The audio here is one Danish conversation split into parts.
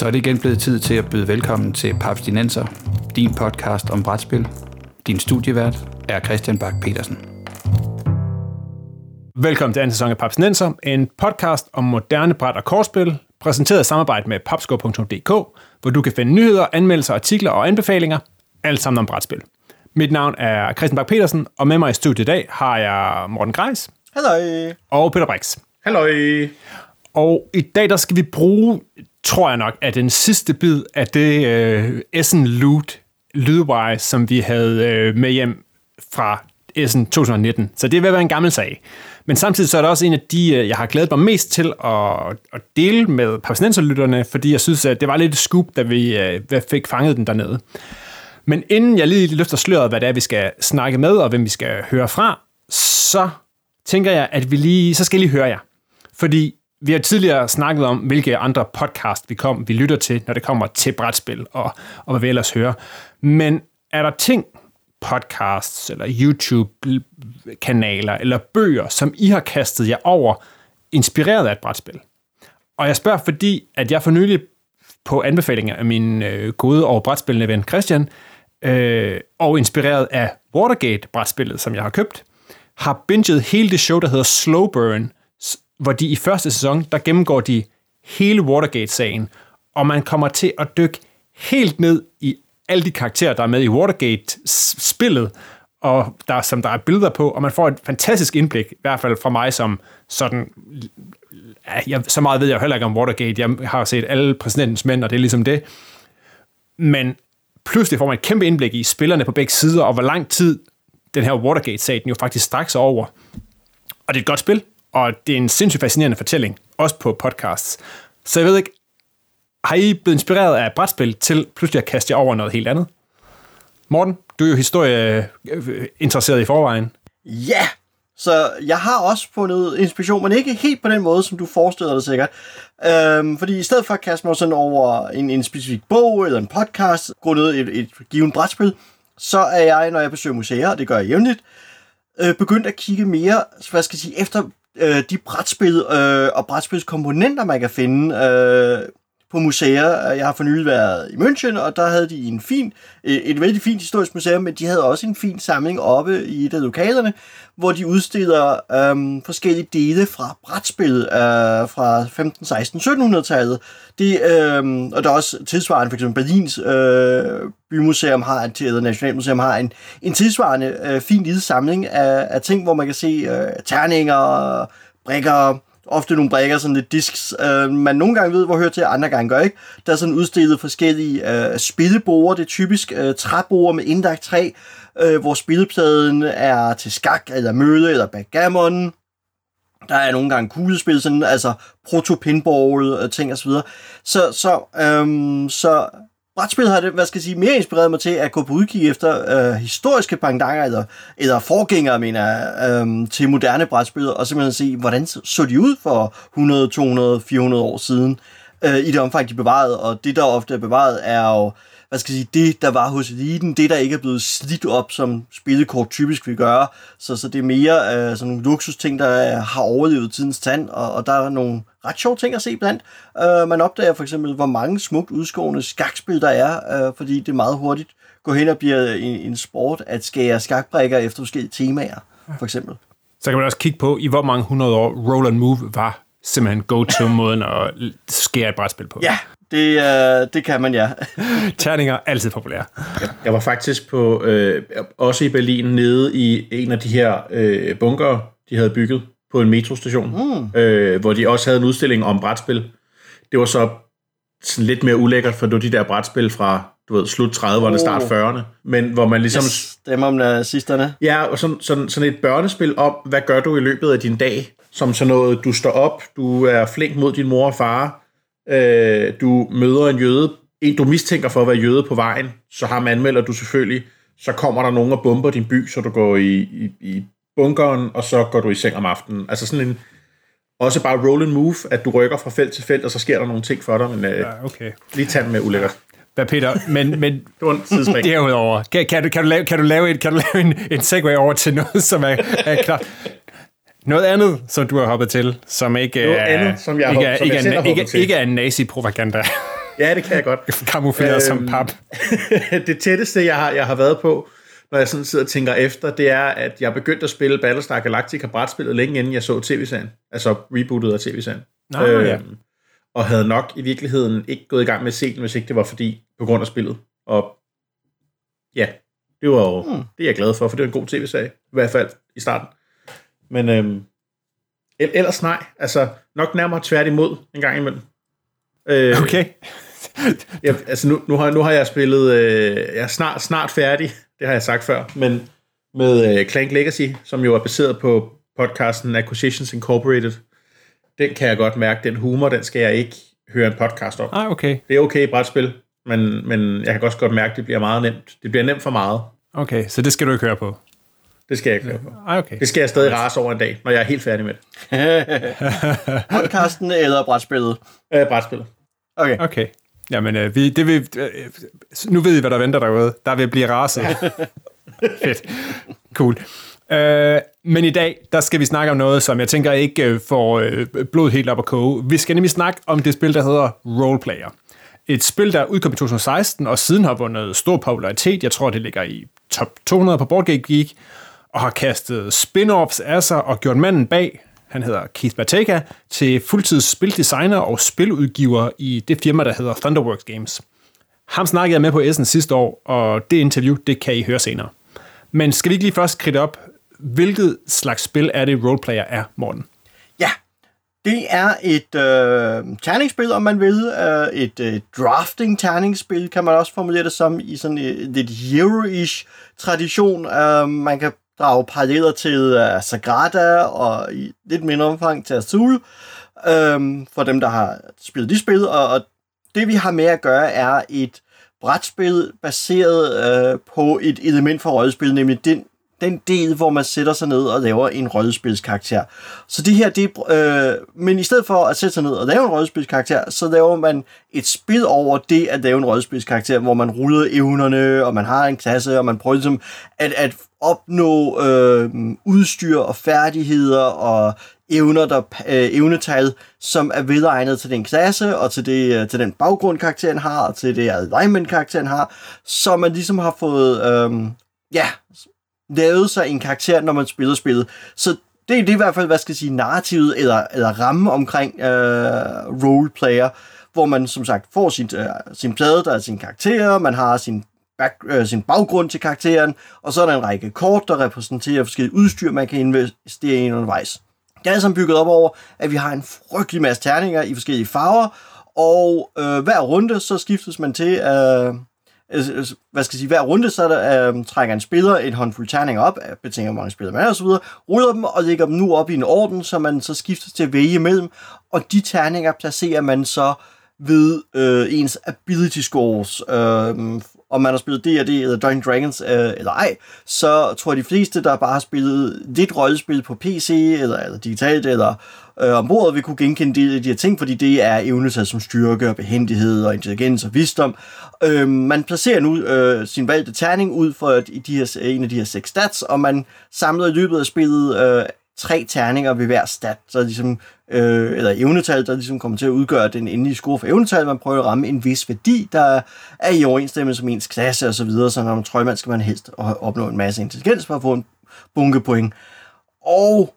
Så er det igen blevet tid til at byde velkommen til Paps Dinenser, din podcast om brætspil. Din studievært er Christian Bak petersen Velkommen til anden sæson af Paps Dinenser, en podcast om moderne bræt- og kortspil, præsenteret i samarbejde med papsko.dk, hvor du kan finde nyheder, anmeldelser, artikler og anbefalinger, alt sammen om brætspil. Mit navn er Christian Bak petersen og med mig i studiet i dag har jeg Morten Greis. Halløj. Og Peter Brix. Halløj. Og i dag der skal vi bruge, tror jeg nok, at den sidste bid af det øh, Essen Loot lydwise, som vi havde øh, med hjem fra Essen 2019. Så det er være en gammel sag. Men samtidig så er det også en af de, øh, jeg har glædet mig mest til at, at dele med palæstinenserlytterne, fordi jeg synes, at det var lidt scoop, da vi uh, fik fanget den dernede. Men inden jeg lige løfter sløret, hvad det er, vi skal snakke med, og hvem vi skal høre fra, så tænker jeg, at vi lige, så skal jeg lige høre jer. Fordi vi har tidligere snakket om, hvilke andre podcast vi, kom, vi lytter til, når det kommer til brætspil og, og hvad vi ellers hører. Men er der ting, podcasts eller YouTube-kanaler eller bøger, som I har kastet jer over, inspireret af et brætspil? Og jeg spørger, fordi at jeg for nylig på anbefalinger af min øh, gode og brætspillende ven Christian, øh, og inspireret af Watergate-brætspillet, som jeg har købt, har binget hele det show, der hedder Slow Burn, hvor de i første sæson, der gennemgår de hele Watergate-sagen, og man kommer til at dykke helt ned i alle de karakterer, der er med i Watergate-spillet, og der, som der er billeder på, og man får et fantastisk indblik, i hvert fald fra mig som sådan, ja, jeg, så meget ved jeg heller ikke om Watergate, jeg har set alle præsidentens mænd, og det er ligesom det, men pludselig får man et kæmpe indblik i spillerne på begge sider, og hvor lang tid den her Watergate-sag, den jo faktisk straks over. Og det er et godt spil, og det er en sindssygt fascinerende fortælling, også på podcasts. Så jeg ved ikke, har I blevet inspireret af brætspil til pludselig at kaste jer over noget helt andet? Morten, du er jo historieinteresseret i forvejen. Ja, så jeg har også fundet inspiration, men ikke helt på den måde, som du forestiller dig sikkert. Øhm, fordi i stedet for at kaste mig sådan over en, en specifik bog eller en podcast, grundet et, et givet brætspil, så er jeg, når jeg besøger museer, og det gør jeg jævnligt, øh, begyndt at kigge mere, hvad skal jeg sige, efter øh, de brætspil øh, og brætspilskomponenter, man kan finde øh, på museer. Jeg har for nylig været i München, og der havde de en fin, øh, et, vældig fint historisk museum, men de havde også en fin samling oppe i et af lokalerne, hvor de udstiller øhm, forskellige dele fra brætspil øh, fra 15, 16, 1700-tallet. Det, øhm, og der er også tilsvarende, for eksempel Berlins øh, bymuseum har, en, eller Nationalmuseum har en, en tilsvarende øh, fin lille samling af, af ting, hvor man kan se øh, terninger, brikker, ofte nogle brækker, sådan lidt disks, øh, man nogle gange ved, hvor hører til, andre gange gør ikke. Der er sådan udstillet forskellige øh, spilleborer, det er typisk øh, træborer med indlagt træ, øh, hvor spillepladen er til skak, eller møde, eller backgammon. Der er nogle gange kuglespil, sådan, altså proto-pinball, øh, ting osv. Så, så, øhm, så brætspil har det, hvad skal jeg sige, mere inspireret mig til at gå på udkig efter øh, historiske pangdanger, eller, eller forgængere, mener jeg, øh, til moderne brætspil, og simpelthen se, hvordan så de ud for 100, 200, 400 år siden, øh, i det omfang, de bevaret, og det, der ofte er bevaret, er jo hvad skal jeg sige, det, der var hos eliten, det, der ikke er blevet slidt op, som spillekort typisk vil gøre. Så, så det er mere øh, sådan nogle luksusting, der øh, har overlevet tidens tand, og, og der er nogle ret sjove ting at se blandt. Øh, man opdager for eksempel, hvor mange smukt udskårende skakspil der er, øh, fordi det er meget hurtigt går hen og bliver en, en sport at skære skakbrækker efter forskellige temaer, for eksempel. Så kan man også kigge på, i hvor mange hundrede år Roll and Move var simpelthen go-to-måden at skære et brætspil på. Ja, det, uh, det kan man, ja. Terninger er altid populære. Jeg var faktisk på øh, også i Berlin nede i en af de her øh, bunker, de havde bygget på en metrostation, mm. øh, hvor de også havde en udstilling om brætspil. Det var så sådan lidt mere ulækkert, for det var de der brætspil fra du ved, slut 30'erne, oh. start 40'erne, men hvor man ligesom... Yes, dem om nazisterne. Ja, og sådan, sådan, sådan et børnespil om, hvad gør du i løbet af din dag, som sådan noget, du står op, du er flink mod din mor og far, øh, du møder en jøde, en du mistænker for at være jøde på vejen, så har man anmelder du selvfølgelig, så kommer der nogen og bomber din by, så du går i, i, i bunkeren, og så går du i seng om aftenen. Altså sådan en, også bare roll and move, at du rykker fra felt til felt, og så sker der nogle ting for dig, men øh, ja, okay. lige tag med ulækkert. Hvad Peter, men, men derudover, kan, kan, du, kan, du lave, kan du lave, en, kan du lave en, en segway over til noget, som er, er klart? Noget andet, som du har hoppet til, som ikke Noget er, andet, som jeg ikke, er, som ikke, jeg er, ikke, ikke er nazi-propaganda. Ja, det kan jeg godt. Kamufleret øhm, som pap. det tætteste, jeg har, jeg har været på, når jeg sådan sidder og tænker efter, det er, at jeg begyndte at spille Battlestar Galactica brætspillet længe inden jeg så tv-serien. Altså rebootet af tv-serien. Nå, øhm, ja. Og havde nok i virkeligheden ikke gået i gang med at se den, hvis ikke det var fordi, på grund af spillet. Og ja, det var jo, hmm. det er jeg glad for, for det er en god tv-serie. I hvert fald i starten. Men øhm, ellers nej. Altså, nok nærmere tværtimod en gang imellem. Øh, okay. ja, altså nu, nu, har, nu har jeg spillet, øh, jeg er snart, snart færdig, det har jeg sagt før, men med øh, Clank Legacy, som jo er baseret på podcasten Acquisitions Incorporated, den kan jeg godt mærke, den humor, den skal jeg ikke høre en podcast om. Ah, okay. Det er okay i brætspil, men, men jeg kan også godt mærke, at det bliver meget nemt. Det bliver nemt for meget. Okay, så det skal du ikke høre på? Det skal jeg ikke høre på. Ah, okay. Det skal jeg stadig rase over en dag, når jeg er helt færdig med det. Podcasten eller brætspillet? Øh, brætspillet. Okay. Okay. Jamen, øh, vi, det vil, øh, nu ved I, hvad der venter derude. Der vil blive raset. Fedt. Cool. Øh, men i dag, der skal vi snakke om noget, som jeg tænker ikke øh, får øh, blod helt op at koge. Vi skal nemlig snakke om det spil, der hedder Roleplayer. Et spil, der udkom i 2016, og siden har vundet stor popularitet. Jeg tror, det ligger i top 200 på Board Game Geek, og har kastet spin-offs af sig og gjort manden bag han hedder Keith Bateka, til fuldtids spildesigner og spiludgiver i det firma, der hedder Thunderworks Games. Ham snakkede jeg med på Essen sidste år, og det interview, det kan I høre senere. Men skal vi ikke lige først kridte op, hvilket slags spil er det, Roleplayer er, Morten? Ja, det er et øh, terningsspil, om man vil. Øh, et øh, drafting-terningsspil, kan man også formulere det som, i sådan et lidt hero-ish tradition. Øh, man kan drage paralleller til uh, Sagrada og i lidt mindre omfang til Azul, øhm, for dem, der har spillet de spil. Og, og det, vi har med at gøre, er et brætspil baseret øh, på et element for rollespil, nemlig den, den del, hvor man sætter sig ned og laver en rollespilskarakter. Så det her, det, øh, men i stedet for at sætte sig ned og lave en rollespilskarakter, så laver man et spil over det at lave en rollespilskarakter, hvor man ruller evnerne, og man har en klasse, og man prøver ligesom at, at opnå øh, udstyr og færdigheder og evner, der, øh, evnetal, som er velegnet til den klasse, og til, det, øh, til den baggrund, karakteren har, og til det alignment, karakteren har, så man ligesom har fået, øh, ja, lavet sig en karakter, når man spiller spillet. Så det, det er i hvert fald, hvad skal jeg sige, narrativet eller, eller ramme omkring øh, roleplayer, hvor man som sagt får sin, øh, sin plade, der er sin karakter, man har sin back, øh, sin baggrund til karakteren, og så er der en række kort, der repræsenterer forskellige udstyr, man kan investere i undervejs. Det er altså bygget op over, at vi har en frygtelig masse terninger i forskellige farver, og øh, hver runde, så skiftes man til, øh, Øh, øh, hvad skal jeg sige, hver runde, så der, øh, trækker en spiller en håndfuld terninger op, øh, betinger mange spillere med osv., ruller dem og lægger dem nu op i en orden, så man så skifter til at vælge imellem, og de terninger placerer man så ved øh, ens ability scores, øh, om man har spillet D&D eller Dungeons Dragons øh, eller ej, så tror jeg de fleste, der bare har spillet lidt rollespil på PC eller, eller digitalt eller øh, ombord, vil kunne genkende de, de her ting, fordi det er evnetal som styrke og behendighed og intelligens og visdom. Øh, man placerer nu øh, sin valgte terning ud for de her, en af de her seks stats, og man samler i løbet af spillet øh, tre terninger ved hver stat, så ligesom, øh, eller evnetal, der ligesom kommer til at udgøre den endelige score for evnetal. Man prøver at ramme en vis værdi, der er i overensstemmelse med ens klasse og så videre, så når man trøjmand skal man helst opnå en masse intelligens for at få en bunke point. Og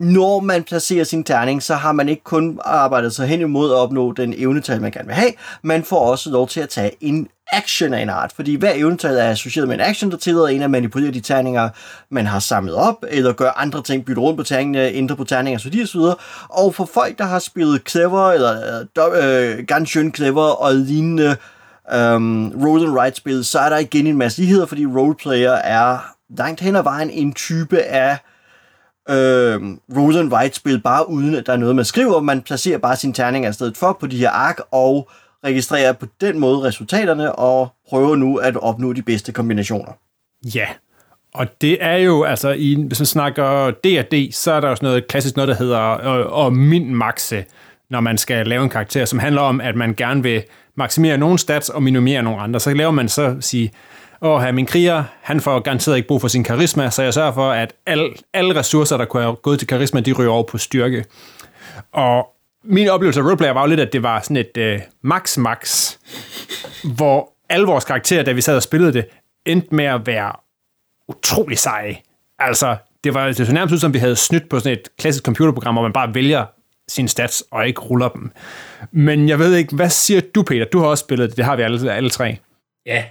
når man placerer sin terning, så har man ikke kun arbejdet sig hen imod at opnå den evnetal, man gerne vil have, man får også lov til at tage en action af en art, fordi hver evnetal er associeret med en action, der tillader en at manipulere de terninger, man har samlet op, eller gøre andre ting, bytte rundt på terningerne, ændre på terninger, så de osv. Og for folk, der har spillet clever, eller øh, øh ganske clever og lignende øhm, roll and write spil, så er der igen en masse ligheder, fordi roleplayer er langt hen ad vejen en type af øh, roll and spil, bare uden at der er noget, man skriver. Man placerer bare sin terning af stedet for på de her ark, og registrerer på den måde resultaterne, og prøver nu at opnå de bedste kombinationer. Ja, og det er jo, altså, i, hvis man snakker D&D, så er der også noget klassisk noget, der hedder øh, at min-maxe, når man skal lave en karakter, som handler om, at man gerne vil maksimere nogle stats og minimere nogle andre. Så laver man så sige, åh, her min kriger, han får garanteret ikke brug for sin karisma, så jeg sørger for, at alle, alle ressourcer, der kunne have gået til karisma, de ryger over på styrke. Og min oplevelse af roleplayer var jo lidt, at det var sådan et øh, max-max, hvor alle vores karakterer, da vi sad og spillede det, endte med at være utrolig seje. Altså, det var det så nærmest ud, som vi havde snydt på sådan et klassisk computerprogram, hvor man bare vælger sine stats og ikke ruller dem. Men jeg ved ikke, hvad siger du, Peter? Du har også spillet det, det har vi alle, alle tre. Ja.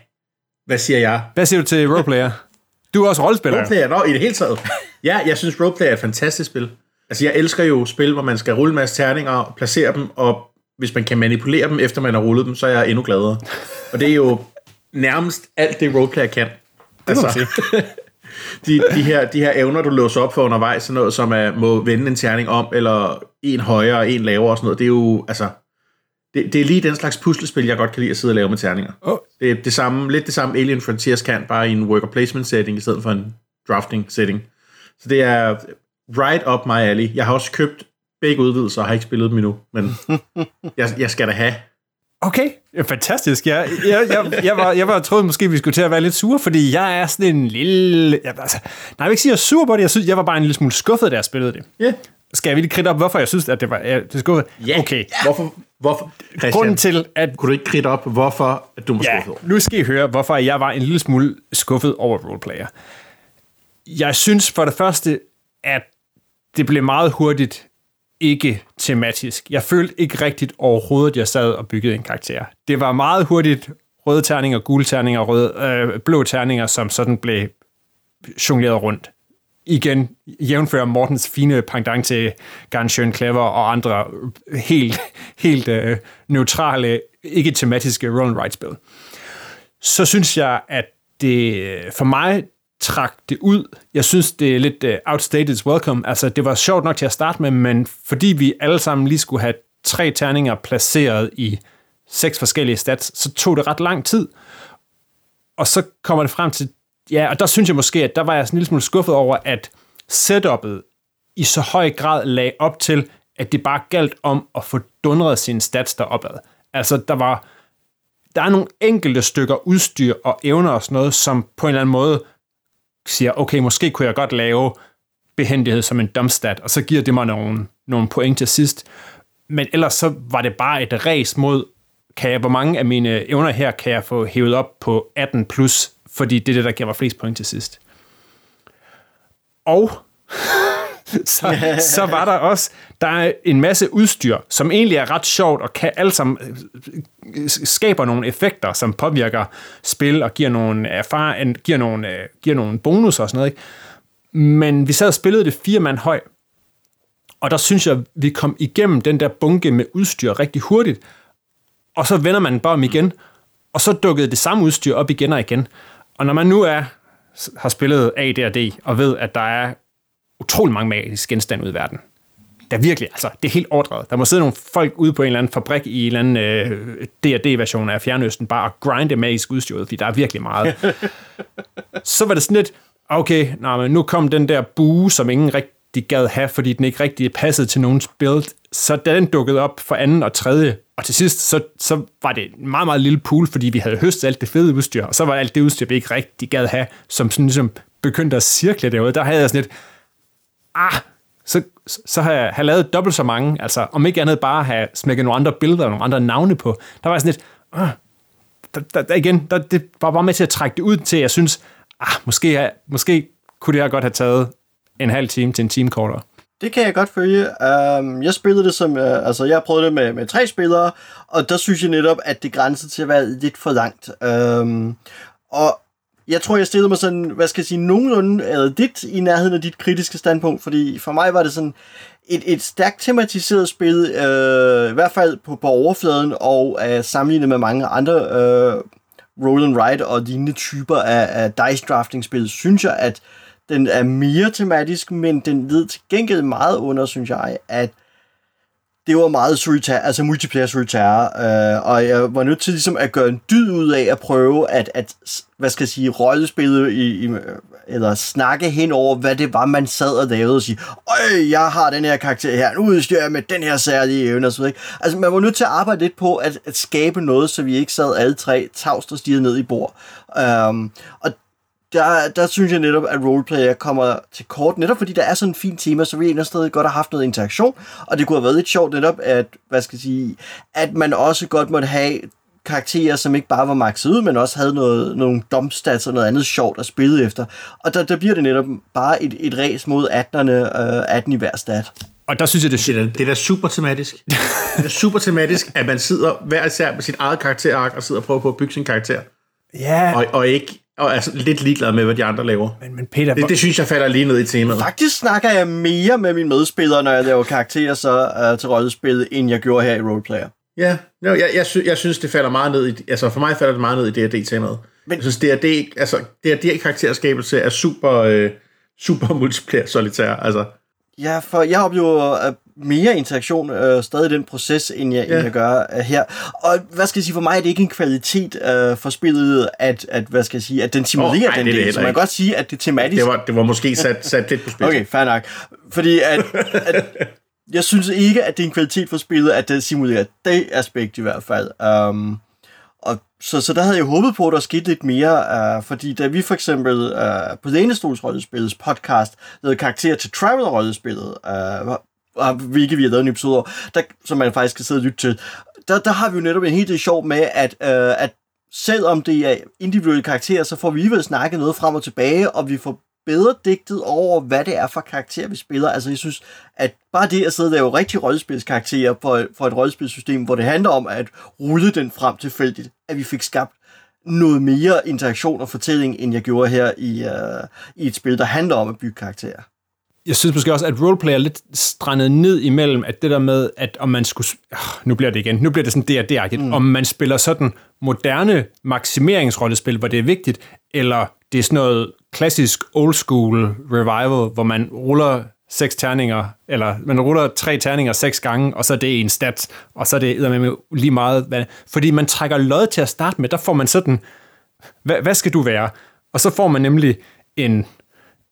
Hvad siger jeg? Hvad siger du til roleplayer? Du er også rollespiller. Roleplayer, nå, i det hele taget. Ja, jeg synes roleplayer er et fantastisk spil. Altså, jeg elsker jo spil, hvor man skal rulle en masse terninger, placere dem, og hvis man kan manipulere dem, efter man har rullet dem, så er jeg endnu gladere. Og det er jo nærmest alt det roleplayer kan. Det må man Altså, de, de, her, de her evner, du låser op for undervejs, sådan noget som at må vende en terning om, eller en højere og en lavere og sådan noget, det er jo, altså, det, det er lige den slags puslespil, jeg godt kan lide at sidde og lave med terninger. Åh. Det er det samme, lidt det samme Alien Frontiers kan, bare i en worker placement setting, i stedet for en drafting setting. Så det er right up my alley. Jeg har også købt begge udvidelser, og har ikke spillet dem endnu, men jeg, jeg skal da have. Okay, ja, fantastisk. Jeg, jeg, jeg, jeg, var, jeg var troede måske, vi skulle til at være lidt sure, fordi jeg er sådan en lille... Jeg, altså, nej, jeg vil ikke sige, at jeg er sur på det. Jeg, synes, jeg var bare en lille smule skuffet, da jeg spillede det. Ja. Skal jeg virkelig kridte op, hvorfor jeg synes, at det var det skuffet? Ja. Okay. Hvorfor, hvorfor, Christian, Grunden til, at kunne du ikke kridte op, hvorfor at du må Ja, skuffet over? nu skal I høre, hvorfor jeg var en lille smule skuffet over roleplayer. Jeg synes for det første, at det blev meget hurtigt ikke tematisk. Jeg følte ikke rigtigt overhovedet, at jeg sad og byggede en karakter. Det var meget hurtigt røde terninger, gule terninger, røde, øh, blå terninger, som sådan blev jongleret rundt. Igen, jævnfører Mortens fine pendant til Ganshøn Clever og andre helt, helt øh, neutrale, ikke tematiske roll and write spil så synes jeg, at det øh, for mig trak det ud. Jeg synes, det er lidt uh, outstated welcome. Altså, det var sjovt nok til at starte med, men fordi vi alle sammen lige skulle have tre terninger placeret i seks forskellige stats, så tog det ret lang tid. Og så kommer det frem til, ja, og der synes jeg måske, at der var jeg sådan en lille smule skuffet over, at setupet i så høj grad lag op til, at det bare galt om at få dundret sine stats deropad. Altså, der var, der er nogle enkelte stykker udstyr og evner og sådan noget, som på en eller anden måde siger, okay, måske kunne jeg godt lave behendighed som en domstat, og så giver det mig nogle, nogle point til sidst. Men ellers så var det bare et race mod, kan jeg, hvor mange af mine evner her kan jeg få hævet op på 18 plus, fordi det er det, der giver mig flest point til sidst. Og så, så var der også, der er en masse udstyr, som egentlig er ret sjovt, og kan alle sammen øh, skaber nogle effekter, som påvirker spil, og giver nogle, erfar- giver nogle, øh, giver nogle bonus og sådan noget. Ikke? Men vi sad og spillede det fire mand høj, og der synes jeg, vi kom igennem den der bunke med udstyr rigtig hurtigt, og så vender man bare om igen, og så dukkede det samme udstyr op igen og igen. Og når man nu er, har spillet AD&D, og ved, at der er utrolig mange magiske genstande ude i verden. Der er virkelig, altså, det er helt overdrevet. Der må sidde nogle folk ude på en eller anden fabrik i en eller anden øh, D&D-version af Fjernøsten, bare og grinde magisk udstyr ud, fordi der er virkelig meget. så var det sådan lidt, okay, nej, men nu kom den der bue, som ingen rigtig gad have, fordi den ikke rigtig passede til nogens build. Så da den dukkede op for anden og tredje, og til sidst, så, så var det en meget, meget lille pool, fordi vi havde høstet alt det fede udstyr, og så var alt det udstyr, vi ikke rigtig gad have, som sådan ligesom begyndte at cirkle derude. Der havde jeg sådan lidt, ah, så, så har jeg har lavet dobbelt så mange, altså om ikke andet bare have smækket nogle andre billeder og nogle andre navne på. Der var jeg sådan lidt, ah, der, der, der igen, der, det var bare med til at trække det ud til, jeg synes, ah, måske, måske kunne det her godt have taget en halv time til en time kortere. Det kan jeg godt følge. Um, jeg spillede det som, uh, altså jeg prøvede det med, med tre spillere, og der synes jeg netop, at det grænsede til at være lidt for langt. Um, og jeg tror, jeg stillede mig sådan, hvad skal jeg sige, nogenlunde eller dit i nærheden af dit kritiske standpunkt, fordi for mig var det sådan et, et stærkt tematiseret spil, øh, i hvert fald på, på overfladen, og uh, sammenlignet med mange andre øh, roll and ride og lignende typer af, af dice drafting spil, synes jeg, at den er mere tematisk, men den led til gengæld meget under, synes jeg, at det var meget solitær, altså multiplayer solitær, øh, og jeg var nødt til ligesom at gøre en dyd ud af at prøve at, at hvad skal jeg sige, rollespillet i, i, eller snakke hen over, hvad det var, man sad og lavede og sige, øj, jeg har den her karakter her, nu udstyrer jeg med den her særlige evne og så videre. Altså, man var nødt til at arbejde lidt på at, at skabe noget, så vi ikke sad alle tre tavst og stirrede ned i bord. Um, og der, der synes jeg netop, at roleplayer kommer til kort, netop fordi der er sådan en fin tema, så vi et sted godt have haft noget interaktion, og det kunne have været lidt sjovt netop, at, hvad skal jeg sige, at man også godt måtte have karakterer, som ikke bare var maxet ud, men også havde noget, nogle dumpstats og noget andet sjovt at spille efter. Og der, der bliver det netop bare et, et race mod 18'erne, øh, 18 i hver stat. Og der synes jeg, det, Det er, det er da super tematisk. det er super tematisk, at man sidder hver især med sit eget karakterark og sidder og prøver på at bygge sin karakter. Ja, Og, og ikke og er sådan lidt ligeglad med, hvad de andre laver. men, men Peter, Det, det synes jeg falder lige ned i temaet. Faktisk snakker jeg mere med mine medspillere, når jeg laver karakterer så øh, til rollespillet, end jeg gjorde her i roleplayer. Ja, no, jeg, jeg, sy- jeg synes, det falder meget ned i, altså for mig falder det meget ned i D&D-temaet. Men- Jeg synes, D&D, altså D&D-karakterskabelse er super, øh, super multiplayer solitær, altså. Ja, for jeg oplever mere interaktion øh, stadig i den proces, end jeg, ja. End jeg gør øh, her. Og hvad skal jeg sige, for mig er det ikke en kvalitet øh, for spillet, at, at, hvad skal jeg sige, at den simulerer oh, nej, den det det del. Så man kan godt sige, at det tematisk. Det var, det var måske sat, sat lidt på spil. Okay, fair nok. Fordi at, at, jeg synes ikke, at det er en kvalitet for spillet, at det simulerer det aspekt i hvert fald. Um, og så, så der havde jeg håbet på, at der skete lidt mere, uh, fordi da vi for eksempel uh, på Lænestols Rollespillets podcast lavede karakter til Travel-rollespillet, uh, øh, hvilket vi har lavet en episode over, der, som man faktisk kan sidde og lytte til, der, der har vi jo netop en helt del sjov med, at, uh, at selvom det er individuelle karakterer, så får vi alligevel snakket noget frem og tilbage, og vi får bedre digtet over, hvad det er for karakter, vi spiller. Altså, jeg synes, at bare det at sidde og lave rigtige rollespilskarakterer for, for et rollespilsystem, hvor det handler om at rulle den frem tilfældigt, at vi fik skabt noget mere interaktion og fortælling, end jeg gjorde her i, uh, i et spil, der handler om at bygge karakterer. jeg synes måske også, at roleplay er lidt strandet ned imellem, at det der med, at om man skulle... Øh, nu bliver det igen. Nu bliver det sådan D&D-agtigt. Mm. Om man spiller sådan moderne maksimeringsrollespil, hvor det er vigtigt, eller det er sådan noget klassisk old school revival, hvor man ruller seks terninger, eller man ruller tre terninger seks gange, og så er det en stat, og så er det lige meget... Hvad, fordi man trækker lod til at starte med, der får man sådan, hvad, hvad skal du være? Og så får man nemlig en,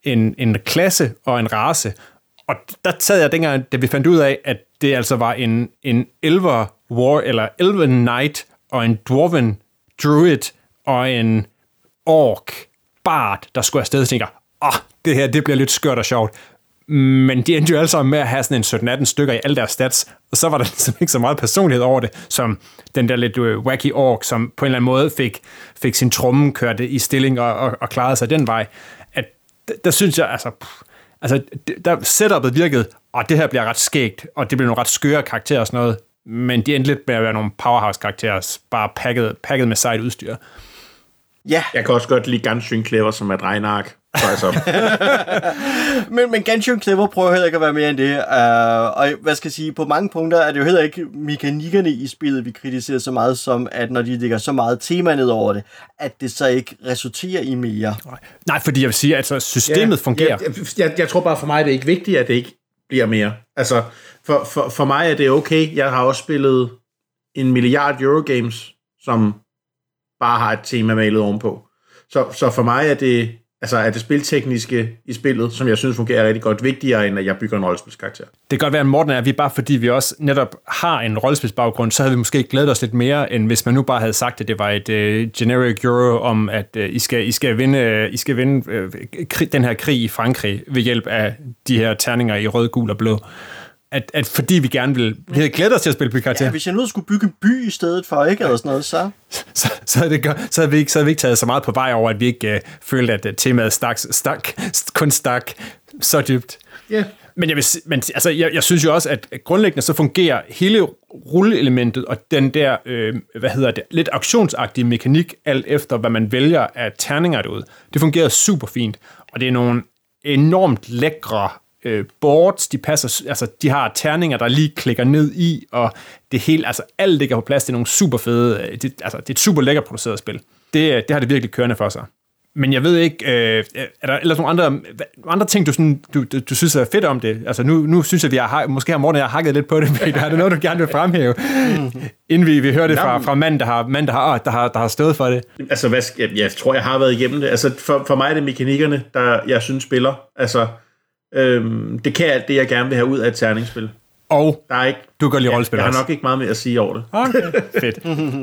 en, en klasse og en race. Og der sad jeg dengang, da vi fandt ud af, at det altså var en, en elver war, eller elven knight, og en dwarven druid, og en ork Bart, der skulle afsted, og tænker, åh, oh, det her, det bliver lidt skørt og sjovt. Men de endte jo alle sammen med at have sådan en 17-18 stykker i alle deres stats, og så var der ligesom ikke så meget personlighed over det, som den der lidt øh, wacky ork, som på en eller anden måde fik, fik sin tromme kørt i stilling og, og, og klarede sig den vej. At der, der synes jeg, altså, pff, altså det- der setupet virkede, og det her bliver ret skægt, og det bliver nogle ret skøre karakterer og sådan noget, men de endte lidt med at være nogle powerhouse-karakterer, bare pakket, pakket med sejt udstyr. Ja, Jeg kan også godt lide Gansyn Clever, som er et regnark. Så altså, men, men Genshin Clever prøver heller ikke at være mere end det. Uh, og hvad skal jeg sige, på mange punkter er det jo heller ikke mekanikkerne i spillet, vi kritiserer så meget som, at når de lægger så meget tema ned over det, at det så ikke resulterer i mere. Nej, fordi jeg vil sige, at altså, systemet fungerer. Jeg, jeg, jeg, jeg tror bare for mig, det er ikke vigtigt, at det ikke bliver mere. Altså, for, for, for mig er det okay. Jeg har også spillet en milliard Eurogames, som bare har et tema malet ovenpå. Så, så for mig er det, altså er det spiltekniske i spillet, som jeg synes fungerer rigtig godt, vigtigere, end at jeg bygger en rollespilskarakter. Det kan godt være, at Morten er, at vi bare fordi vi også netop har en rollespilsbaggrund, så havde vi måske glædet os lidt mere, end hvis man nu bare havde sagt, at det var et uh, generic euro om, at uh, I, skal, I skal vinde, øh, I skal vinde uh, krig, den her krig i Frankrig ved hjælp af de her terninger i rød, gul og blå. At, at fordi vi gerne vil, vi havde glædet os til at spille karakter, Ja, hvis jeg nu skulle bygge en by i stedet for, ikke, eller sådan noget, så... så, så, havde det, godt- så, havde vi ikke, så havde vi ikke taget så meget på vej over, at vi ikke uh, følte, at uh, temaet stak, stak, kun stak så dybt. Ja. Yeah. Men, jeg, vil, men altså, jeg, jeg synes jo også, at grundlæggende så fungerer hele rulleelementet og den der, øh, hvad hedder det, lidt auktionsagtige mekanik, alt efter hvad man vælger af terninger derude, det fungerer super fint. Og det er nogle enormt lækre øh, boards, de passer, altså de har terninger, der lige klikker ned i, og det hele, altså alt ligger på plads, det er nogle super fede, øh, det, altså det er et super lækkert produceret spil. Det, det har det virkelig kørende for sig. Men jeg ved ikke, øh, er der ellers nogle andre, andre ting, du, sådan, du, du, du synes er fedt om det? Altså nu, nu synes jeg, vi har, måske har Morten og jeg hakket lidt på det, Peter. Er det noget, du gerne vil fremhæve? Inden vi, vi hører det fra, fra manden, der har, mand, der, har, der, har, der har stået for det. Altså, hvad, jeg, jeg tror, jeg har været igennem det. Altså, for, for mig er det mekanikkerne, der jeg synes spiller. Altså, øhm, det kan alt det, jeg gerne vil have ud af et terningsspil. Og Der er ikke, du kan godt lide rollespil jeg har nok ikke meget mere at sige over det. Okay, fedt.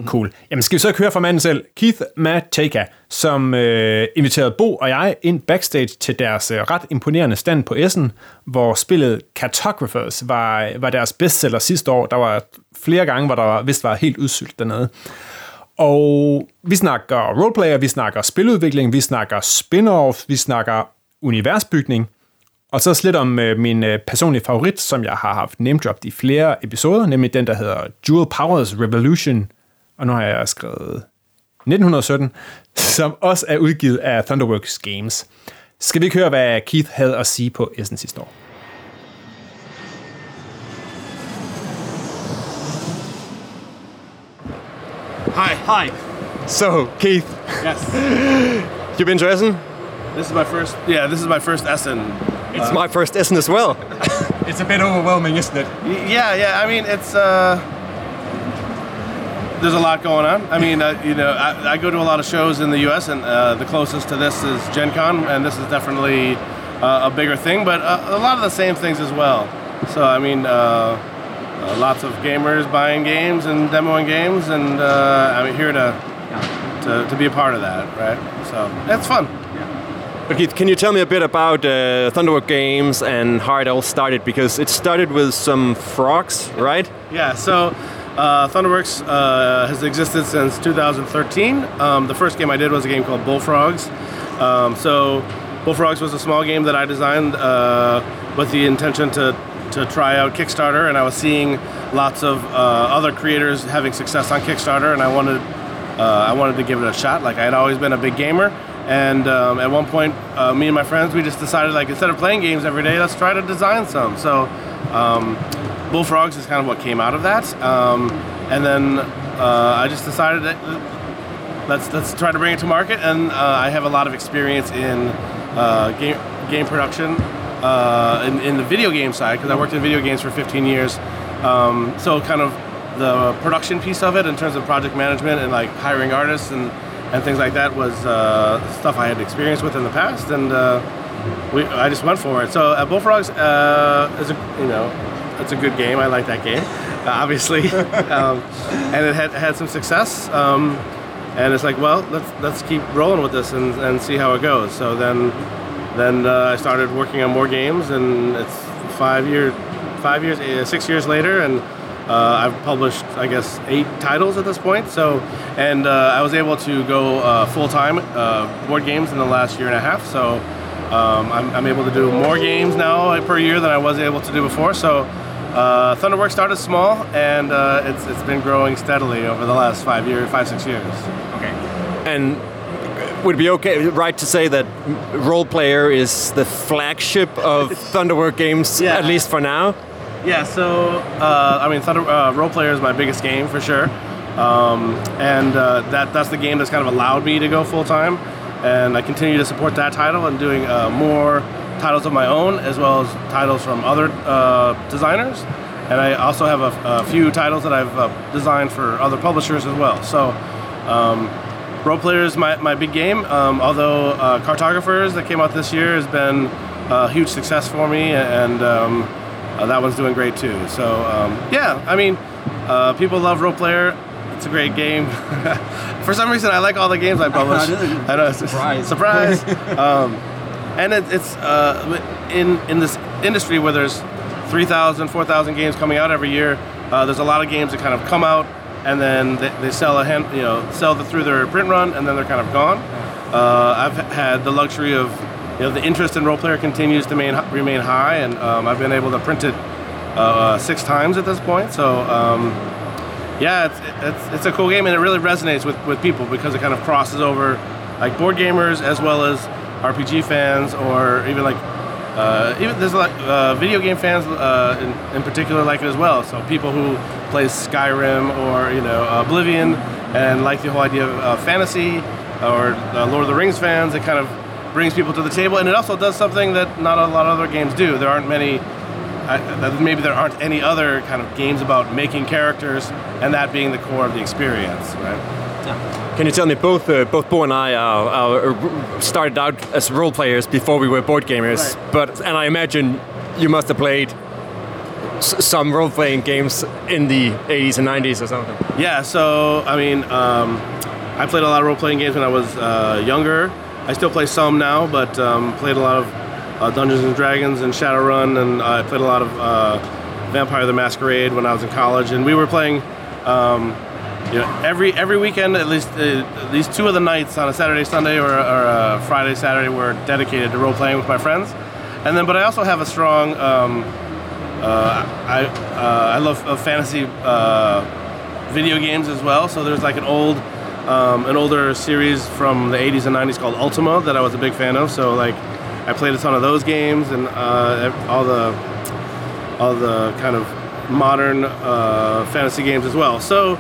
Cool. Jamen skal vi så høre fra manden selv, Keith Mateka, som øh, inviterede Bo og jeg ind backstage til deres øh, ret imponerende stand på Essen, hvor spillet Cartographers var, var deres bestseller sidste år. Der var flere gange, hvor der vist var helt udsylt dernede. Og vi snakker roleplayer, vi snakker spiludvikling, vi snakker spin-off, vi snakker universbygning, og så lidt om øh, min øh, personlige favorit, som jeg har haft name-dropped i flere episoder, nemlig den, der hedder Dual Powers Revolution. Og nu har jeg skrevet 1917, som også er udgivet af Thunderworks Games. Skal vi ikke høre, hvad Keith havde at sige på Essen sidste år? Hi. Hi. So, Keith, Yes. you've been to Essen? This is my first. Yeah, this is my first Essen. It's my first Essen as well. It's a bit overwhelming, isn't it? Yeah, yeah. I mean, it's. uh There's a lot going on. I mean, uh, you know, I, I go to a lot of shows in the U.S. and uh, the closest to this is Gen Con, and this is definitely uh, a bigger thing, but uh, a lot of the same things as well. So, I mean, uh, uh, lots of gamers buying games and demoing games, and uh, I'm here to, to to be a part of that, right? So it's fun. But Keith, can you tell me a bit about uh, Thunderwork Games and how it all started? Because it started with some frogs, right? Yeah, so uh, Thunderworks uh, has existed since 2013. Um, the first game I did was a game called Bullfrogs. Um, so Bullfrogs was a small game that I designed uh, with the intention to to try out Kickstarter, and I was seeing lots of uh, other creators having success on Kickstarter, and I wanted uh, I wanted to give it a shot. Like I had always been a big gamer, and um, at one point, uh, me and my friends we just decided like instead of playing games every day, let's try to design some. So. Um, Bullfrogs is kind of what came out of that, um, and then uh, I just decided that let's let's try to bring it to market. And uh, I have a lot of experience in uh, game game production uh, in, in the video game side because I worked in video games for 15 years. Um, so kind of the production piece of it in terms of project management and like hiring artists and and things like that was uh, stuff I had experience with in the past, and uh, we, I just went for it. So uh, Bullfrogs uh, is a you know it's a good game. I like that game, uh, obviously, um, and it had had some success. Um, and it's like, well, let's let's keep rolling with this and, and see how it goes. So then then uh, I started working on more games, and it's five year five years uh, six years later, and uh, I've published I guess eight titles at this point. So and uh, I was able to go uh, full time uh, board games in the last year and a half. So. Um, I'm, I'm able to do more games now per year than I was able to do before. So uh, Thunderworks started small, and uh, it's, it's been growing steadily over the last five years, five six years. Okay, and would it be okay, right to say that role player is the flagship of Thunderwork Games, Yeah. at least for now? Yeah, so uh, I mean, Thunder uh, Role Player is my biggest game for sure, um, and uh, that that's the game that's kind of allowed me to go full time, and I continue to support that title and doing uh, more titles of my own as well as titles from other uh, designers, and I also have a, a few titles that I've uh, designed for other publishers as well. So. Um, Role player is my, my big game. Um, although Cartographers that came out this year has been a huge success for me, and um, uh, that one's doing great too. So um, yeah, I mean, uh, people love Role Player. It's a great game. for some reason, I like all the games I publish. I know. Surprise! Surprise! um, and it, it's uh, in in this industry where there's 3,000, 4,000 games coming out every year. Uh, there's a lot of games that kind of come out and then they, they sell a hand, you know, sell the, through their print run, and then they're kind of gone. Uh, I've had the luxury of, you know, the interest in role player continues to remain, remain high, and um, I've been able to print it uh, six times at this point. So, um, yeah, it's, it's, it's a cool game, and it really resonates with, with people because it kind of crosses over like board gamers as well as RPG fans, or even like uh, even there's like uh, video game fans uh, in, in particular like it as well. So people who play Skyrim or you know Oblivion and like the whole idea of uh, fantasy or uh, Lord of the Rings fans, it kind of brings people to the table, and it also does something that not a lot of other games do. There aren't many. I, maybe there aren't any other kind of games about making characters and that being the core of the experience, right? Yeah. Can you tell me both uh, both Bo and I are, are started out as role players before we were board gamers, Right. but and I imagine you must have played s- some role-playing games in the 80s and 90s or something. Yeah, so I mean, um, I played a lot of role playing games when I was uh, younger. I still play some now, but um, played a lot of uh, Dungeons and Dragons and Shadowrun, and I played a lot of uh, Vampire the Masquerade when I was in college. And we were playing, um, you know, every every weekend at least uh, at least two of the nights on a Saturday, Sunday, or, or a Friday, Saturday were dedicated to role playing with my friends. And then, but I also have a strong. Um, uh, I uh, I love uh, fantasy uh, video games as well. So there's like an old, um, an older series from the 80s and 90s called Ultima that I was a big fan of. So like, I played a ton of those games and uh, all the, all the kind of modern uh, fantasy games as well. So,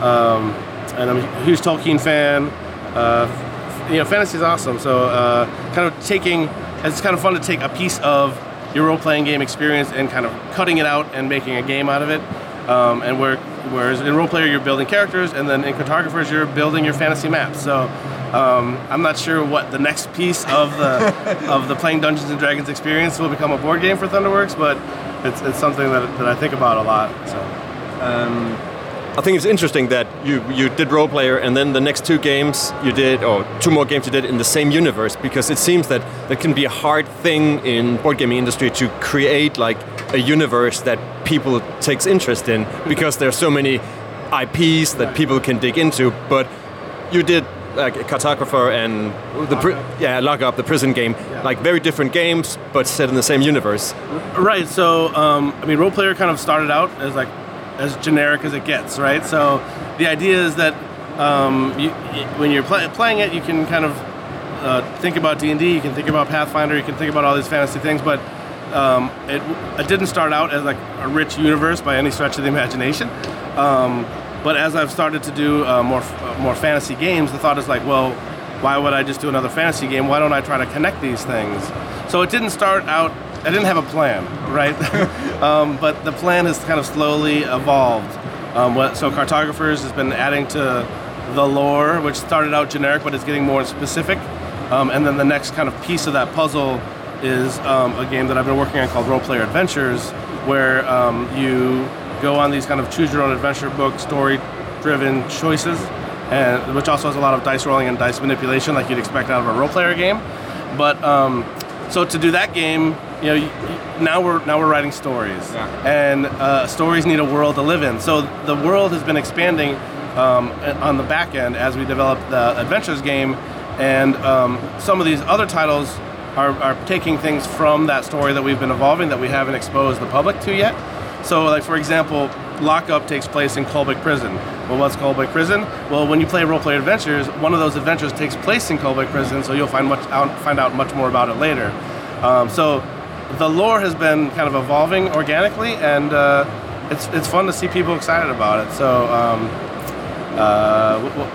um, and I'm a huge Tolkien fan. Uh, you know, fantasy is awesome. So, uh, kind of taking, it's kind of fun to take a piece of your role-playing game experience and kind of cutting it out and making a game out of it. Um, and where, whereas in role player you're building characters, and then in cartographers you're building your fantasy maps. So um, I'm not sure what the next piece of the of the playing Dungeons and Dragons experience will become a board game for Thunderworks, but it's, it's something that, that I think about a lot. So I think it's interesting that you, you did role player and then the next two games you did, or two more games you did in the same universe, because it seems that that can be a hard thing in board gaming industry to create like a universe that people takes interest in, because there's so many IPs that people can dig into. But you did like a cartographer and the yeah lock up the prison game, like very different games, but set in the same universe. Right. So, um, I mean, role player kind of started out as like as generic as it gets, right? So, the idea is that um, you, when you're play, playing it, you can kind of uh, think about D and D, you can think about Pathfinder, you can think about all these fantasy things, but um, it, it didn't start out as like a rich universe by any stretch of the imagination. Um, but as I've started to do uh, more uh, more fantasy games, the thought is like, well, why would I just do another fantasy game? Why don't I try to connect these things? So it didn't start out. I didn't have a plan, right? um, but the plan has kind of slowly evolved. Um, so cartographers has been adding to the lore, which started out generic, but it's getting more specific. Um, and then the next kind of piece of that puzzle is um, a game that I've been working on called Role Player Adventures, where um, you go on these kind of choose your own adventure book, story driven choices, and which also has a lot of dice rolling and dice manipulation, like you'd expect out of a role player game. But um, so to do that game, you know, you, now we're now we're writing stories, and uh, stories need a world to live in. So the world has been expanding um, on the back end as we develop the adventures game, and um, some of these other titles are, are taking things from that story that we've been evolving that we haven't exposed the public to yet. So, like for example, Lockup takes place in Colbeck Prison. Well, what's Colbeck Prison? Well, when you play Role Play Adventures, one of those adventures takes place in Colbeck Prison, so you'll find much out, find out much more about it later. Um, so, the lore has been kind of evolving organically, and uh, it's it's fun to see people excited about it. So. Um, uh, w-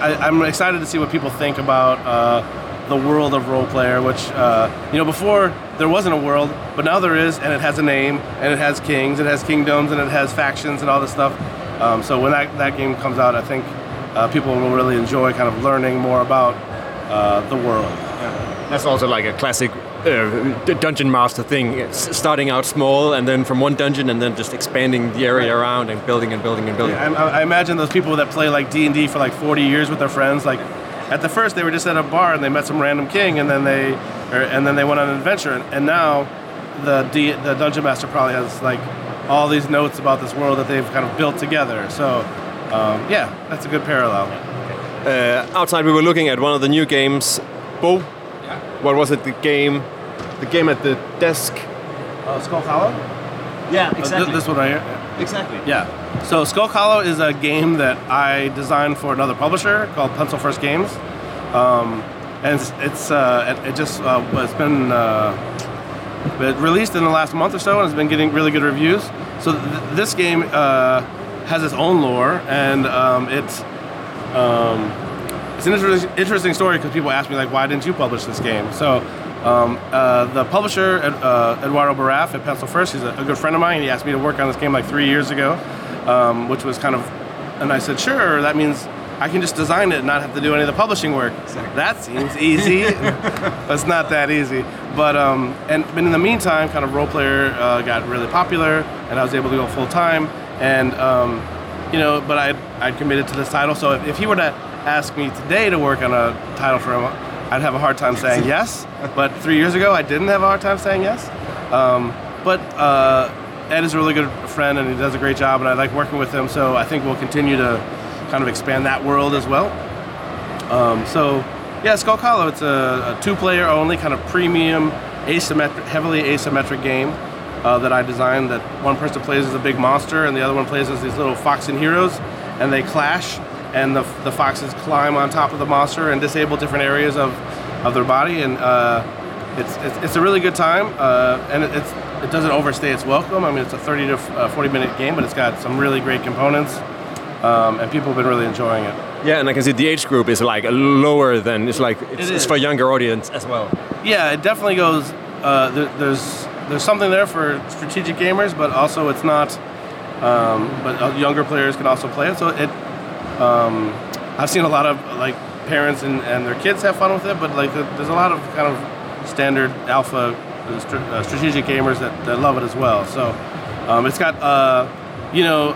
I, I'm excited to see what people think about uh, the world of role player. Which uh, you know, before there wasn't a world, but now there is, and it has a name, and it has kings, it has kingdoms, and it has factions, and all this stuff. Um, so when that, that game comes out, I think uh, people will really enjoy kind of learning more about uh, the world. That's also like a classic uh, dungeon master thing. It's starting out small and then from one dungeon and then just expanding the area around and building and building and building. I, I imagine those people that play like D and D for like 40 years with their friends. Like at the first, they were just at a bar and they met some random king, and then they, or, and then they went on an adventure. And, and now, the D, the dungeon master probably has like all these notes about this world that they've kind of built together. So, um, yeah, that's a good parallel. Uh, outside, we were looking at one of the new games, Bo. Yeah. What was it? The game, the game at the desk. Uh, Skull Hollow. Yeah, Uh, th- this one right here. Exactly. Yeah. So Skull Hollow is a game that I designed for another publisher called Pencil First Games, um, and it's, it's uh, it, it just uh, it's been uh, been released in the last month or so, and it's been getting really good reviews. So th- this game uh, has its own lore, and um, it's um, it's an interesting, interesting story because people ask me like, why didn't you publish this game? So um, uh, the publisher, uh, Eduardo Baraf at Pencil First, he's a, a good friend of mine. He asked me to work on this game like three years ago, um, which was kind of, and I said, sure. That means I can just design it and not have to do any of the publishing work. That seems easy. But it's not that easy. But um, and but in the meantime, kind of role player uh, got really popular, and I was able to go full time. And um, you know, but I I'd committed to this title. So if, if he were to ask me today to work on a title for him, I'd have a hard time saying yes. But three years ago, I didn't have a hard time saying yes. Um, but uh, Ed is a really good friend, and he does a great job, and I like working with him. So I think we'll continue to kind of expand that world as well. Um, so yeah, Skull Hollow, it's a, a two-player only, kind of premium, asymmetric, heavily asymmetric game uh, that I designed. That one person plays as a big monster, and the other one plays as these little fox and heroes, and they clash, and the, the foxes climb on top of the monster and disable different areas of, of their body, and uh, it's, it's, it's a really good time, uh, and it, it's it doesn't overstay its welcome. I mean, it's a 30 to uh, 40 minute game, but it's got some really great components, um, and people have been really enjoying it. Yeah, and I can see the age group is like lower than it's like it's, It it's for younger audience as well. Yeah, it definitely goes. Uh, there, there's there's something there for strategic gamers, but also it's not. Um, but uh, younger players can also play it. So it. Um, I've seen a lot of like parents and, and their kids have fun with it, but like there's a lot of kind of standard alpha uh, uh, strategic gamers that, that love it as well. So um, it's got uh, you know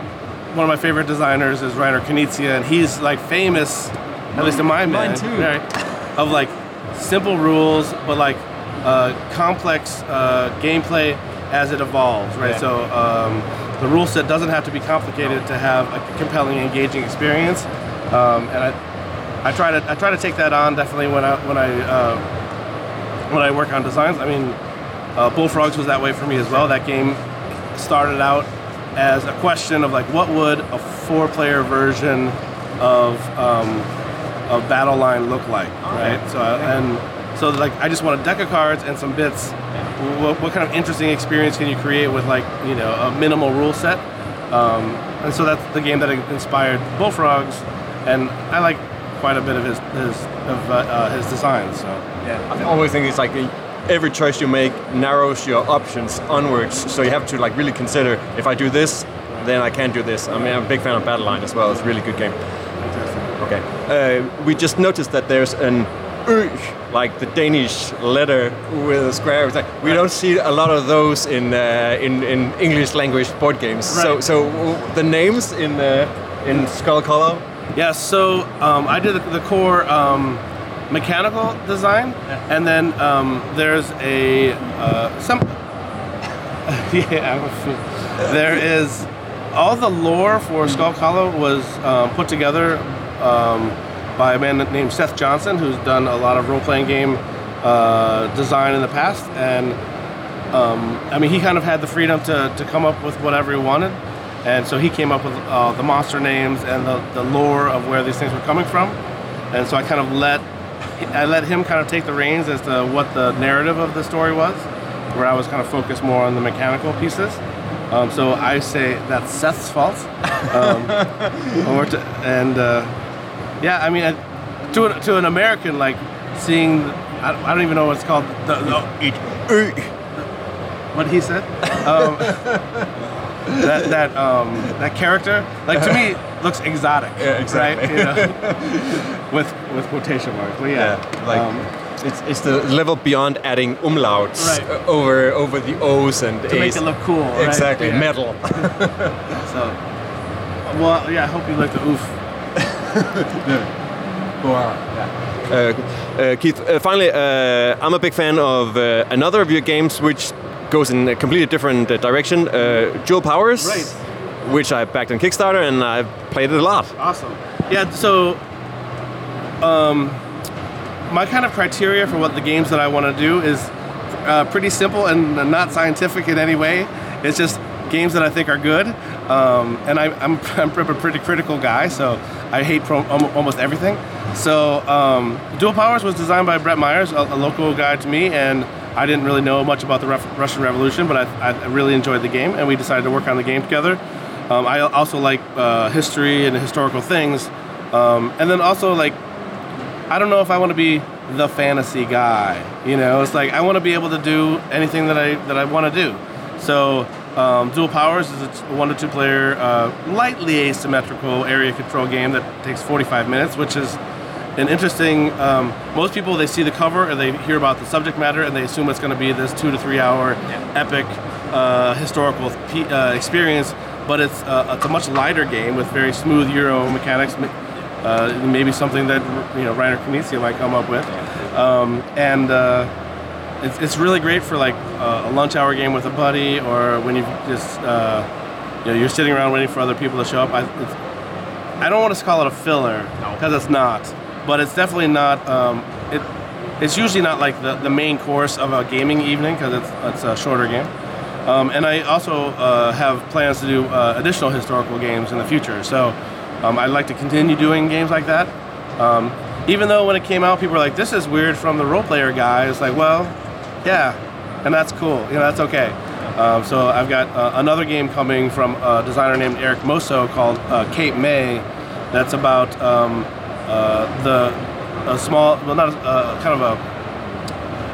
one of my favorite designers is Reiner Knizia, and he's like famous, at least in my mind, right, of like simple rules, but like uh, complex uh, gameplay as it evolves, right? So um, the rule set doesn't have to be complicated to have a compelling, engaging experience, um, and I, I try to I try to take that on definitely when I when I uh, when I work on designs. I mean, uh, Bullfrogs was that way for me as well. That game started out as a question of like, what would a four-player version of um, of Battle Line look like, right? So and so like, I just want a deck of cards and some bits. What, what kind of interesting experience can you create with like you know a minimal rule set? Um, and so that's the game that inspired Bullfrogs, and I like quite a bit of his his of uh, uh, his designs. So. Yeah, I always think it's like uh, every choice you make narrows your options onwards. So you have to like really consider if I do this, then I can't do this. I mean, I'm a big fan of Battle Line as well. It's a really good game. Okay. Uh, we just noticed that there's an Ø, like the Danish letter with a square. We don't see a lot of those in uh, in, in English language board games. So Right. so the names in uh, in Skull Hollow. Yeah, so um, I did the, the core um, mechanical design, and then um, there's a uh, some. yeah, there is all the lore for Skull Hollow was um, put together um, by a man named Seth Johnson, who's done a lot of role-playing game uh, design in the past, and um, I mean, he kind of had the freedom to, to come up with whatever he wanted. And so he came up with uh, the monster names and the, the lore of where these things were coming from. And so I kind of let I let him kind of take the reins as to what the narrative of the story was, where I was kind of focused more on the mechanical pieces. Um, so I say that's Seth's fault. Um, and uh, yeah, I mean, I- to, an- to an American, like seeing, I, I don't even know what it's called, the, the, what he said. Um, that that um, that character, like to me, looks exotic. Yeah, exactly. Right? You know? with with quotation marks. But yeah, like um, it's, it's the level beyond adding umlauts Right. over over the O's and A's. to make it look cool. right? exactly Yeah. metal. So, well, yeah. I hope you like the oof. Uh, uh, Keith, uh, finally, uh, I'm a big fan of uh, another of your games which goes in a completely different uh, direction. Uh, Dual Powers, Right. which I backed on Kickstarter and I've played it a lot. Awesome. Yeah. So, um, my kind of criteria for what the games that I want to do is uh, pretty simple and not scientific in any way. It's just games that I think are good. Um, and I, I'm, I'm a pretty critical guy, so I hate pro- almost everything. So, um, Dual Powers was designed by Brett Myers, a, a local guy to me, and I didn't really know much about the Russian Revolution, but I, I really enjoyed the game, and we decided to work on the game together. Um, I also like uh, history and historical things, um, and then also like I don't know if I want to be the fantasy guy. You know, it's like I want to be able to do anything that I that I want to do. So Um, Dual Powers is a one to two player, uh, lightly asymmetrical area control game that takes 45 minutes, which is an interesting. Um, most people they see the cover and they hear about the subject matter and they assume it's going to be this two to three hour epic uh, historical p- uh, experience, but it's uh, it's a much lighter game with very smooth Euro mechanics. Uh, maybe something that you know Reiner Knizia might come up with, um, and uh, it's, it's really great for like uh, a lunch hour game with a buddy, or when you just uh, you know you're sitting around waiting for other people to show up. I, it's, I don't want to call it a filler because it's not, but it's definitely not. Um, it it's usually not like the, the main course of a gaming evening because it's it's a shorter game. Um, and I also uh, have plans to do uh, additional historical games in the future. So um, I'd like to continue doing games like that. Um, even though when it came out, people were like, "This is weird" from the role player guy. It's like, well, yeah, and that's cool. You know, that's okay. Um, so I've got uh, another game coming from a designer named Eric Mosso called uh, Cape May. That's about um, uh, the a small, well, not a, uh, kind of a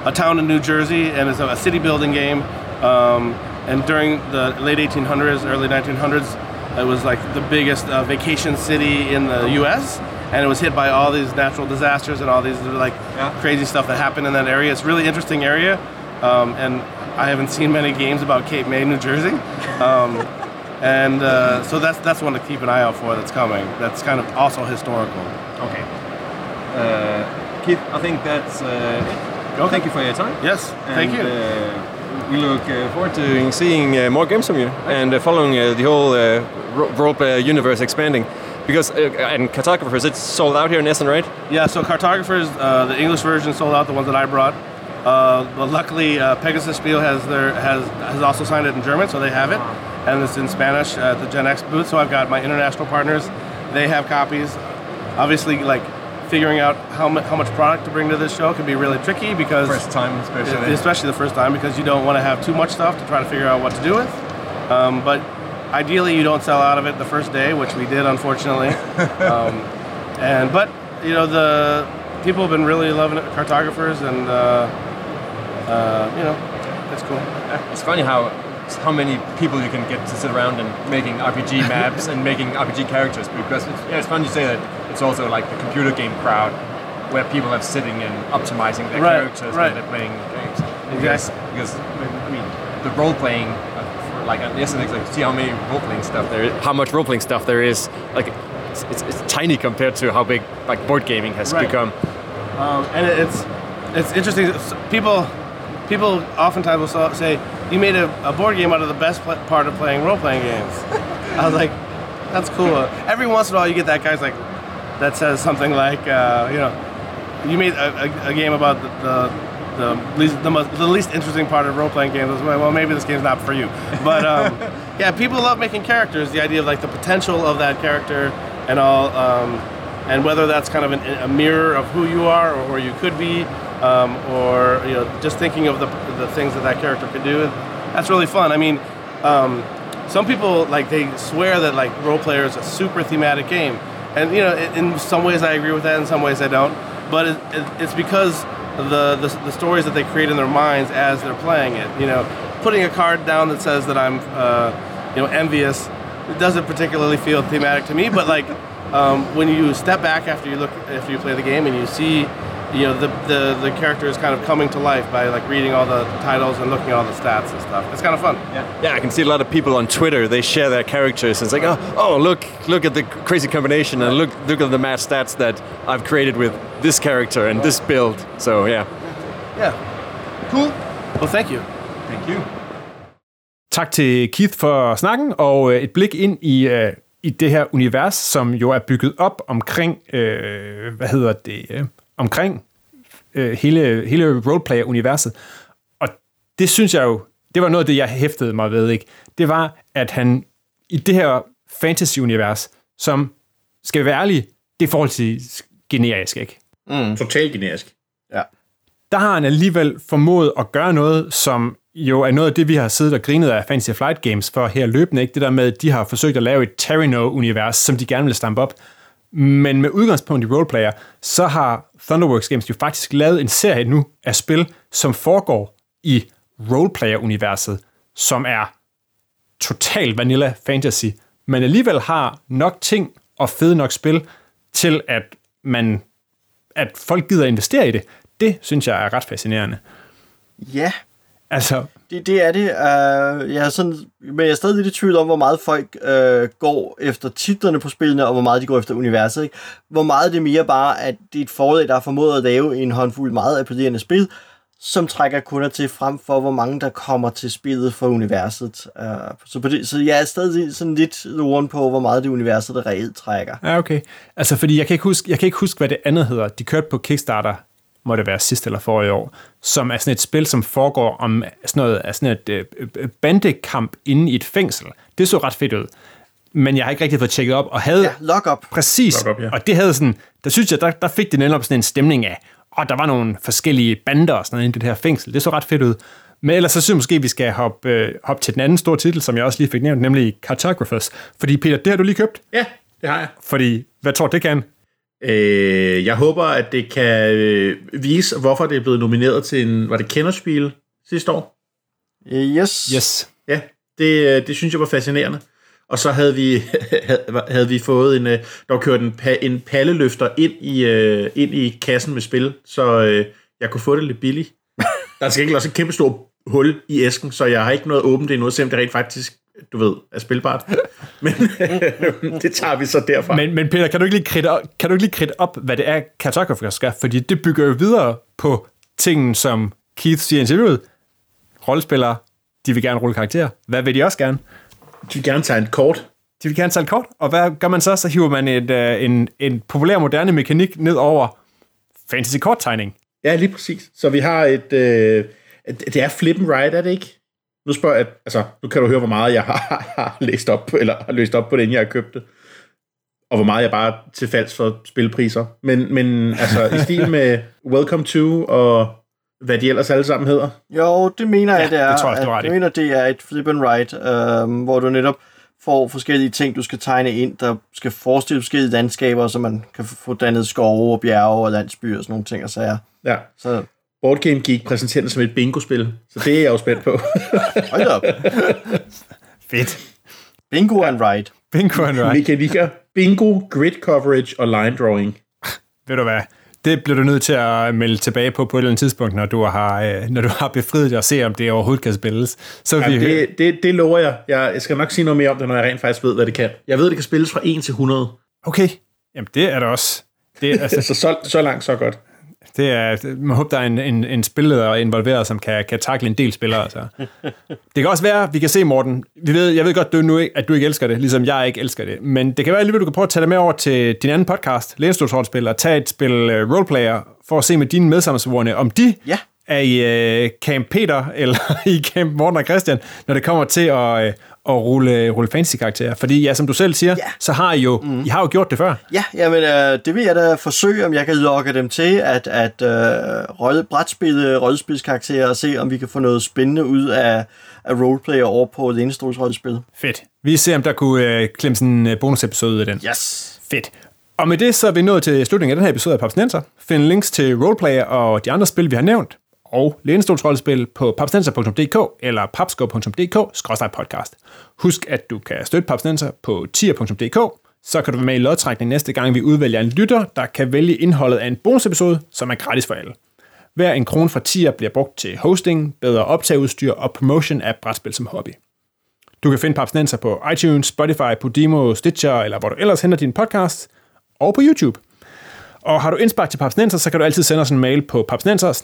a town in New Jersey, and it's a, a city building game. Um, and during the late 1800s, early 1900s, it was like the biggest uh, vacation city in the U.S. And it was hit by all these natural disasters and all these like crazy stuff that happened in that area. It's a really interesting area, um, and I haven't seen many games about Cape May, New Jersey. Um, and uh, so that's that's one to keep an eye out for. That's coming. That's kind of also historical. Okay. Uh, Keith, I think that's uh, it. Thank you for your time. Yes, thank you. Uh, we look uh, forward to seeing uh, more games from you and uh, following uh, the whole uh, ro- role universe expanding. Because uh, and cartographers, it's sold out here in Essen, right? Yeah, so cartographers, uh, the English version sold out, the ones that I brought. Uh, but luckily, uh, Pegasus Spiel has their has has also signed it in German, so they have it, and it's in Spanish at the Gen X booth. So I've got my international partners; they have copies. Obviously, like figuring out how mu- how much product to bring to this show can be really tricky because First time, especially. especially the first time because you don't want to have too much stuff to try to figure out what to do with. Um, but ideally, you don't sell out of it the first day, which we did, unfortunately. um, and but you know the people have been really loving it, cartographers, and uh, uh, you know it's cool. It's funny how how many people you can get to sit around and making RPG maps and making RPG characters because it's, yeah, it's fun you say that it's also like the computer game crowd where people are sitting and optimizing their Right, characters right. when they're playing games. Because, because I mean the role playing like yes, like see how many role playing stuff there is, how much role playing stuff there is. Like it's, it's, it's tiny compared to how big like board gaming has Right. become. Um, and it's it's interesting. People people oftentimes will say you made a, a board game out of the best pl- part of playing role playing games. I was like, that's cool. Every once in a while, you get that guy's like that says something like, uh, you know, you made a, a, a game about the. the the least, the, most, the least interesting part of role-playing games is well maybe this game's not for you but um, yeah people love making characters the idea of like the potential of that character and all um, and whether that's kind of an, a mirror of who you are or where you could be, um, or you know, just thinking of the, the things that that character could do. That's really fun. I mean, um, some people like they swear that like role player is a super thematic game, and you know, in, in some ways I agree with that, in some ways I don't. But it, it, it's because the, the the stories that they create in their minds as they're playing it. You know, putting a card down that says that I'm, uh, you know, envious. It doesn't particularly feel thematic to me, but like um, when you step back after you look after you play the game and you see you know the, the the character is kind of coming to life by like reading all the titles and looking at all the stats and stuff it's kind of fun Yeah, yeah. I can see a lot of people on Twitter. They share their characters. And it's like, oh, oh, look, look at the crazy combination, and look, look at the mad stats that I've created with this character and this build. So yeah, yeah cool well thank you thank you. Tak til Keith for snakken, og øh, et blik ind i, øh, i det her univers, som jo er bygget op omkring, øh, hvad hedder det, øh, omkring øh, hele, hele roleplayer-universet. Og det synes jeg jo, det var noget af det, jeg hæftede mig ved, ikke? Det var, at han i det her fantasy-univers, som, skal være ærlige, det er forholdsvis generisk, ikke? Totalt generisk. der har han alligevel formået at gøre noget, som jo er noget af det, vi har siddet og grinet af Fantasy Flight Games for her løbende. Ikke? Det der med, at de har forsøgt at lave et Terrano-univers, som de gerne vil stampe op. Men med udgangspunkt i roleplayer, så har Thunderworks Games jo faktisk lavet en serie nu af spil, som foregår i roleplayer-universet, som er total vanilla fantasy, men alligevel har nok ting og fede nok spil til, at man at folk gider investere i det. Det synes jeg er ret fascinerende. Ja, Altså, det, det er det. Uh, jeg er sådan, men jeg er stadig lidt i tvivl om, hvor meget folk uh, går efter titlerne på spillene, og hvor meget de går efter universet. Ikke? Hvor meget det er mere bare, at det er et forlag, der har formået at lave en håndfuld meget appellerende spil, som trækker kunder til frem for, hvor mange der kommer til spillet for universet. Uh, så, på det, så jeg er stadig sådan lidt loren på, hvor meget det universet, der reelt trækker. ja, okay. Altså, fordi jeg kan, ikke huske, jeg kan ikke huske, hvad det andet hedder. De kørte på Kickstarter, må det være sidste eller forrige år, som er sådan et spil, som foregår om sådan noget, er sådan et øh, bandekamp inde i et fængsel. Det så ret fedt ud. Men jeg har ikke rigtig fået tjekket op, og havde... Ja, lock up. Præcis. Lock up, ja. Og det havde sådan, der synes jeg, der, der fik det netop sådan en stemning af, og der var nogle forskellige bander og sådan noget inde i det her fængsel. Det så ret fedt ud. Men ellers så synes jeg måske, at vi skal hoppe, øh, hoppe til den anden store titel, som jeg også lige fik nævnt, nemlig Cartographers. Fordi Peter, det har du lige købt. Ja, det har jeg. Fordi, hvad tror du, det kan? Øh, jeg håber, at det kan øh, vise, hvorfor det er blevet nomineret til en, var det Kennerspiel sidste år? Yes. Yes. Ja, det, øh, det synes jeg var fascinerende. Og så havde vi, havde vi fået en, øh, der var kørt en, en palleløfter ind i, øh, ind i kassen med spil, så øh, jeg kunne få det lidt billigt. Der er ikke også et kæmpe stort hul i æsken, så jeg har ikke noget åbent endnu, selvom det rent faktisk, du ved, er spilbart. Men det tager vi så derfra. Men, men Peter, kan du ikke lige kridte op, kan du ikke lige kridte op, hvad det er, Cartographers skal? Fordi det bygger jo videre på tingen, som Keith siger i interviewet. Rollespillere, de vil gerne rulle karakterer. Hvad vil de også gerne? De vil gerne tage et kort. De vil gerne tage et kort, og hvad gør man så? Så hiver man et, uh, en, en populær moderne mekanik ned over fantasy korttegning. Ja, lige præcis. Så vi har et... Øh, det er flip and ride, er det ikke? Nu spørger jeg, altså, nu kan du høre, hvor meget jeg har, har læst op på, eller har læst op på den, jeg har købt det. Og hvor meget jeg bare er til falds for spilpriser. Men, men altså, i stil med Welcome to, og hvad de ellers alle sammen hedder. Jo, det mener jeg, Ja, det er. det tror jeg, du ret jeg mener, det er et flip and write, øhm, hvor du netop får forskellige ting, du skal tegne ind, der skal forestille forskellige landskaber, så man kan få dannet skove og bjerge og landsbyer og sådan nogle ting og sager. Ja. Så Board Game Geek præsenterer det som et bingo-spil, så det er jeg jo spændt på. hold op. Fedt. Bingo and ride. Bingo and right. Mekanikker, bingo, grid coverage og line drawing. Ved du hvad? Det bliver du nødt til at melde tilbage på på et eller andet tidspunkt, når du har, øh, når du har befriet dig og se, om det overhovedet kan spilles. Så vi, Jamen, det, det, det lover jeg. jeg. Jeg skal nok sige noget mere om det, når jeg rent faktisk ved, hvad det kan. Jeg ved, det kan spilles fra 1 til 100. Okay, jamen det er der også. Det, altså, Så, så, så langt, så godt det er, man håber, der er en, en, en spilleder involveret, som kan, kan takle en del spillere. Så. Det kan også være, vi kan se, Morten, vi ved, jeg ved godt, du nu ikke, at du ikke elsker det, ligesom jeg ikke elsker det, men det kan være alligevel, du kan prøve at tage det med over til din anden podcast, Lænestolsrollespil, og tage et spil uh, roleplayer, for at se med dine medsammensvorene, om de Ja er i uh, Camp Peter, eller i Camp Morten og Christian, når det kommer til at, uh, at rulle, rulle fantasy-karakterer. Fordi ja, som du selv siger, Ja. så har I jo, mm. I har jo gjort det før. Ja, jamen, øh, det vil jeg da forsøge, om jeg kan lokke dem til at, at øh, rolle, brætspille rollespilskarakterer og se, om vi kan få noget spændende ud af, af roleplay over på Lænestols rollespil. Fedt. Vi ser, om der kunne øh, klemme sådan en øh, bonusepisode af den. Yes! Fedt. Og med det så er vi nået til slutningen af den her episode af Papsnenser. Find links til Roleplayer og de andre spil, vi har nævnt, og Lænestolsrollespil på papstenser.dk eller papsko.dk-podcast. Husk, at du kan støtte Papstenser på tier.dk, så kan du være med i lodtrækning næste gang, vi udvælger en lytter, der kan vælge indholdet af en bonusepisode, som er gratis for alle. Hver en krone fra tier bliver brugt til hosting, bedre optageudstyr og promotion af brætspil som hobby. Du kan finde Papstenser på iTunes, Spotify, Podimo, Stitcher, eller hvor du ellers henter din podcast, og på YouTube. Og har du indspark til Papsnenser, så kan du altid sende os en mail på papsnenser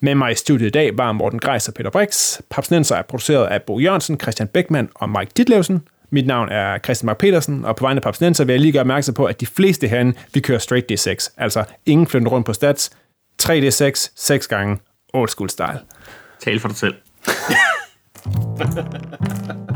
Med mig i studiet i dag var Morten Greis og Peter Brix. Papsnenser er produceret af Bo Jørgensen, Christian Beckmann og Mike Ditlevsen. Mit navn er Christian Mark Petersen, og på vegne af Papsnenser vil jeg lige gøre opmærksom på, at de fleste herinde, vi kører straight D6. Altså ingen flytter rundt på stats. 3D6, 6 gange, old school style. Tal for dig selv.